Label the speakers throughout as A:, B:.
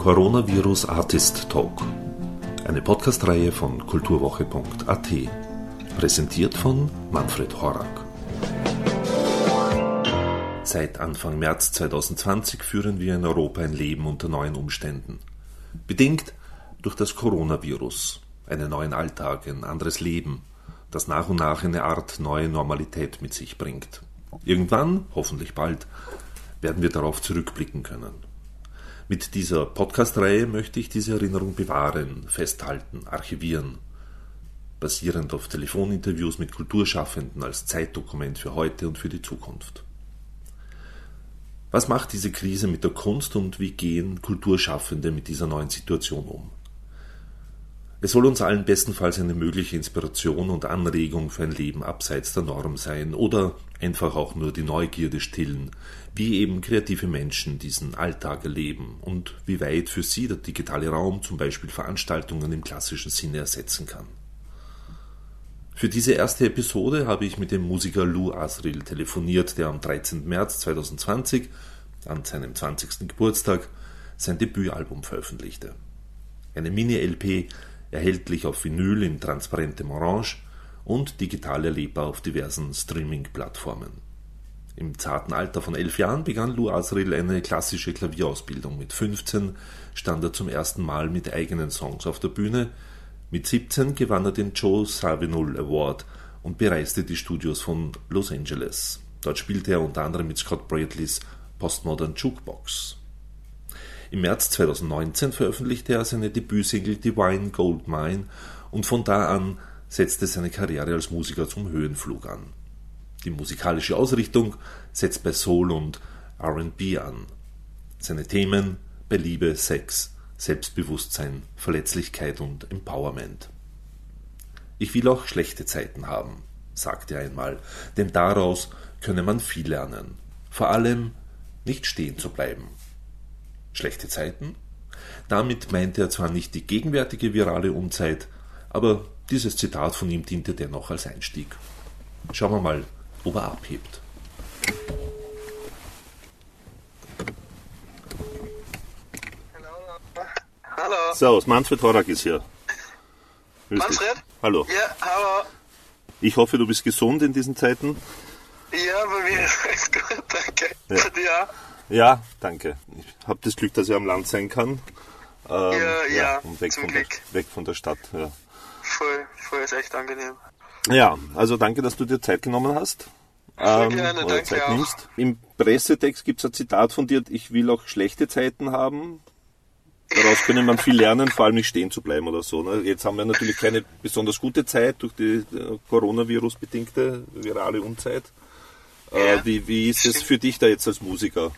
A: Coronavirus Artist Talk, eine Podcastreihe von kulturwoche.at, präsentiert von Manfred Horak. Seit Anfang März 2020 führen wir in Europa ein Leben unter neuen Umständen. Bedingt durch das Coronavirus, einen neuen Alltag, ein anderes Leben, das nach und nach eine Art neue Normalität mit sich bringt. Irgendwann, hoffentlich bald, werden wir darauf zurückblicken können. Mit dieser Podcast-Reihe möchte ich diese Erinnerung bewahren, festhalten, archivieren, basierend auf Telefoninterviews mit Kulturschaffenden als Zeitdokument für heute und für die Zukunft. Was macht diese Krise mit der Kunst und wie gehen Kulturschaffende mit dieser neuen Situation um? Es soll uns allen bestenfalls eine mögliche Inspiration und Anregung für ein Leben abseits der Norm sein oder einfach auch nur die Neugierde stillen, wie eben kreative Menschen diesen Alltag erleben und wie weit für sie der digitale Raum zum Beispiel Veranstaltungen im klassischen Sinne ersetzen kann. Für diese erste Episode habe ich mit dem Musiker Lou Asril telefoniert, der am 13. März 2020, an seinem 20. Geburtstag, sein Debütalbum veröffentlichte. Eine Mini-LP erhältlich auf Vinyl in transparentem Orange und digital erlebbar auf diversen Streaming-Plattformen. Im zarten Alter von elf Jahren begann Lou Asril eine klassische Klavierausbildung. Mit 15 stand er zum ersten Mal mit eigenen Songs auf der Bühne. Mit 17 gewann er den Joe Savinul Award und bereiste die Studios von Los Angeles. Dort spielte er unter anderem mit Scott Bradleys Postmodern Jukebox. Im März 2019 veröffentlichte er seine Debütsingle Divine Gold Mine und von da an setzte seine Karriere als Musiker zum Höhenflug an. Die musikalische Ausrichtung setzt bei Soul und RB an. Seine Themen bei Liebe, Sex, Selbstbewusstsein, Verletzlichkeit und Empowerment. Ich will auch schlechte Zeiten haben, sagte er einmal, denn daraus könne man viel lernen. Vor allem nicht stehen zu bleiben schlechte Zeiten. Damit meinte er zwar nicht die gegenwärtige virale Umzeit, aber dieses Zitat von ihm diente dennoch als Einstieg. Schauen wir mal, ob er abhebt.
B: Hallo.
A: Servus, Manfred Horak ist hier.
B: Grüß Manfred?
A: Dich. Hallo.
B: Ja, hallo.
A: Ich hoffe, du bist gesund in diesen Zeiten.
B: Ja, bei mir ist alles gut, danke.
A: Ja.
B: Auch?
A: Ja, danke. Ich habe das Glück, dass ich am Land sein kann.
B: Ähm, ja, ja,
A: und weg
B: zum
A: von,
B: Glück.
A: Der, weg von der Stadt. Ja.
B: Voll, voll ist echt angenehm.
A: ja, also danke, dass du dir Zeit genommen hast.
B: Voll gerne,
A: oder Zeit
B: auch.
A: nimmst. Im Pressetext gibt es ein Zitat von dir, ich will auch schlechte Zeiten haben. Daraus können man viel lernen, vor allem nicht stehen zu bleiben oder so. Ne? Jetzt haben wir natürlich keine besonders gute Zeit durch die äh, Coronavirus-bedingte virale Unzeit. Äh,
B: Ja,
A: wie, wie ist es für dich da jetzt als Musiker?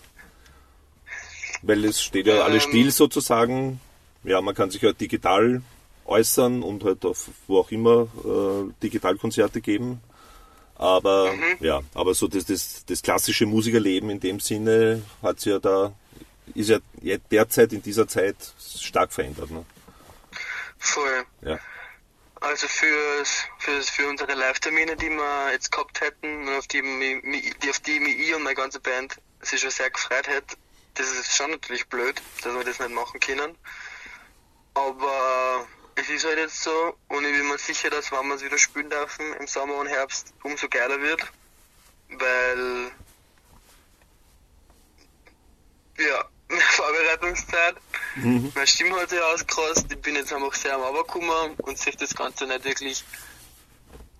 A: Weil es steht ja alles
B: Ähm.
A: still sozusagen. Ja, man kann sich halt digital äußern und halt auf wo auch immer äh, Digitalkonzerte geben. Aber
B: Mhm.
A: ja, aber so das, das, das klassische Musikerleben in dem Sinne hat ja da ist ja derzeit in dieser Zeit stark verändert. Ne?
B: Voll.
A: Ja.
B: Also für, für, für unsere Live-Termine, die wir jetzt gehabt hätten, und auf die, die, auf die mich ich und meine ganze Band sich schon sehr gefreut hätte, das ist schon natürlich blöd, dass wir das nicht machen können. Aber es ist halt jetzt so und ich bin mir sicher, dass wenn wir es wieder spielen dürfen im Sommer und Herbst, umso geiler wird. Weil ja, mehr Vorbereitungszeit. Meine Stimme hat sich ausgerastet, ich bin jetzt einfach sehr am Runtergekommen und sich das Ganze nicht wirklich.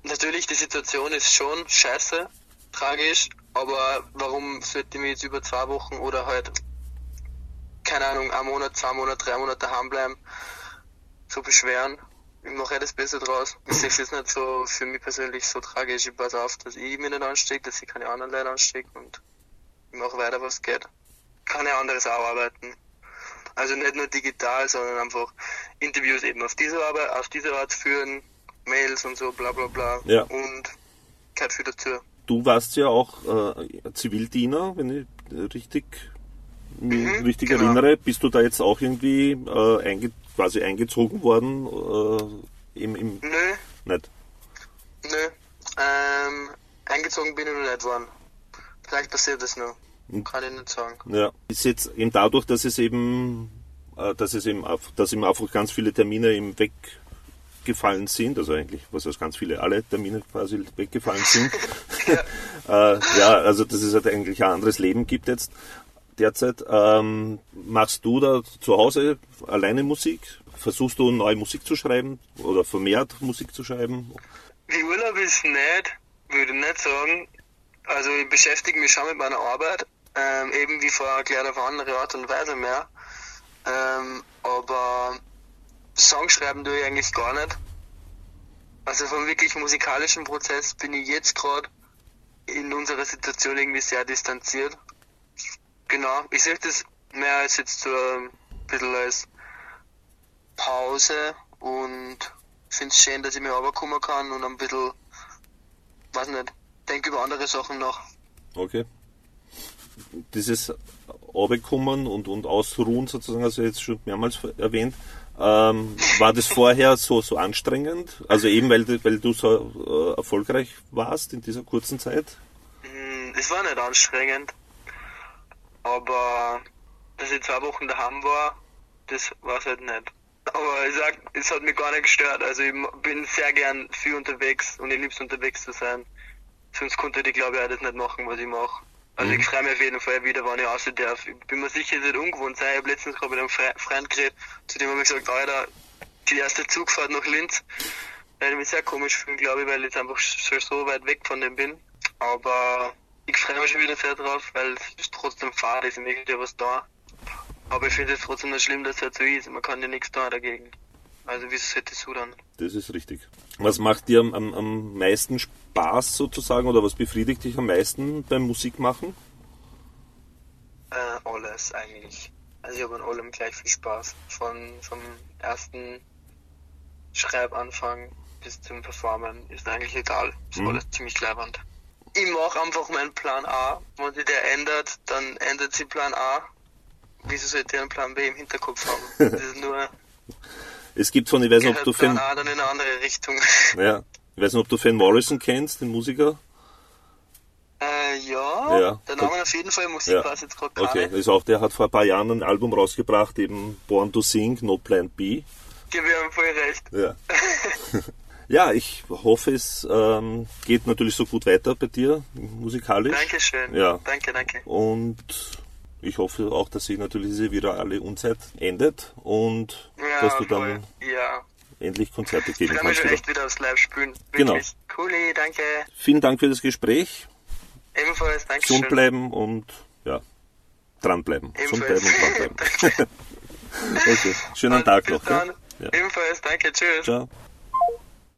B: Natürlich, die Situation ist schon scheiße, tragisch, aber warum sollte ich mich jetzt über zwei Wochen oder halt, keine Ahnung, ein Monat, zwei Monate, drei Monate daheim bleiben, so beschweren? Ich mache eh das Beste draus. Ich sehe es jetzt nicht so für mich persönlich so tragisch. Ich passe auf, dass ich mich nicht anstecke, dass ich keine anderen Leute anstecke und ich mache weiter, was geht. Kann ja anderes auch arbeiten. Also nicht nur digital, sondern einfach Interviews eben auf diese Arbeit, auf diese Art führen, Mails und so, bla bla bla.
A: Ja.
B: Und gehört viel dazu.
A: Du warst ja auch äh, Zivildiener, wenn ich richtig,
B: Mhm,
A: richtig
B: genau.
A: erinnere. Bist du da jetzt auch irgendwie äh, einge quasi eingezogen worden? Äh, im, im,
B: Nö,
A: nicht?
B: nö. Ähm, eingezogen bin ich noch nicht worden. Vielleicht passiert das noch.
A: Mhm.
B: Kann ich nicht sagen.
A: Ja. Ist jetzt eben dadurch, dass es eben äh, dass es eben, dass eben einfach ganz viele Termine im weggefallen sind, also eigentlich, was heißt ganz viele, alle Termine quasi weggefallen sind. ja. äh, ja, also dass es halt eigentlich ein anderes Leben gibt jetzt derzeit. Ähm, machst du da zu Hause alleine Musik? Versuchst du neue Musik zu schreiben oder vermehrt Musik zu schreiben?
B: Wie Urlaub ist nicht, würde ich nicht sagen. Also ich beschäftige mich schon mit meiner Arbeit, ähm, eben wie vorher erklärt auf andere Art und Weise mehr. Ähm, aber Song schreiben tue ich eigentlich gar nicht. Also vom wirklich musikalischen Prozess bin ich jetzt gerade in unserer Situation irgendwie sehr distanziert. Genau, ich sehe das mehr als jetzt so ein bisschen als Pause und finde es schön, dass ich mir runterkommen kann und ein bisschen, weiß nicht, denke über andere Sachen nach.
A: Okay. Dieses runterkommen und, und ausruhen sozusagen, also jetzt schon mehrmals erwähnt, ähm, war das vorher so, so anstrengend? Also eben, weil, weil du so äh, erfolgreich warst in dieser kurzen Zeit?
B: Mm, es war nicht anstrengend. Aber dass ich zwei Wochen daheim war, das war es halt nicht. Aber ich sag, es hat mich gar nicht gestört. Also ich bin sehr gern viel unterwegs und ich liebe es unterwegs zu sein. Sonst konnte ich glaube ich auch das nicht machen, was ich mache. Also mhm. ich freue mich auf jeden Fall wieder, wenn ich raus darf. Ich bin mir sicher, es wird ungewohnt sein. Ich habe letztens gerade mit einem Freund geredet, zu dem habe ich gesagt, Alter, die erste Zugfahrt nach Linz, werde ich mich sehr komisch fühlen, glaube ich, weil ich jetzt einfach schon so weit weg von dem bin. Aber ich freue mich schon wieder sehr drauf, weil es ist trotzdem Fahrt, ist ja was da. Aber ich finde es trotzdem nicht schlimm, dass es halt so ist. Man kann ja nichts da dagegen. Also wieso sollte so dann?
A: Das ist richtig. Was macht dir am, am, am meisten Spaß sozusagen oder was befriedigt dich am meisten beim Musikmachen?
B: Äh, alles eigentlich. Also ich habe an allem gleich viel Spaß. Von vom ersten Schreibanfang bis zum Performen ist eigentlich egal. Ist mhm. alles ziemlich leibend ich mache einfach meinen Plan A. Wenn sich der ändert, dann ändert sich Plan A. Wieso sollte ich einen Plan B im Hinterkopf haben? Das ist nur.
A: es gibt von, ich weiß nicht, ob du
B: Plan A dann in eine andere Richtung.
A: Ja. Ich weiß nicht, ob du Fan Morrison kennst, den Musiker.
B: Äh, ja, ja, der Name auf jeden Fall, Musik ja. weiß jetzt gerade
A: Okay, also auch der hat vor ein paar Jahren ein Album rausgebracht, eben Born to Sing, No Plan B.
B: Gib mir voll recht.
A: Ja. Ja, ich hoffe, es ähm, geht natürlich so gut weiter bei dir, musikalisch.
B: Dankeschön.
A: Ja.
B: Danke, danke.
A: Und ich hoffe auch, dass sich natürlich diese virale Unzeit endet und ja, dass du dann
B: ja.
A: endlich Konzerte geben
B: kannst. Ich freue mich schon echt wieder aufs Live-Spielen.
A: Genau.
B: Cooli, danke.
A: Vielen Dank für das Gespräch.
B: Ebenfalls, danke
A: Gesund bleiben und ja, dranbleiben. Gesund bleiben und dranbleiben. okay, schönen und Tag noch.
B: Ja? Ebenfalls, danke, tschüss.
A: Ciao.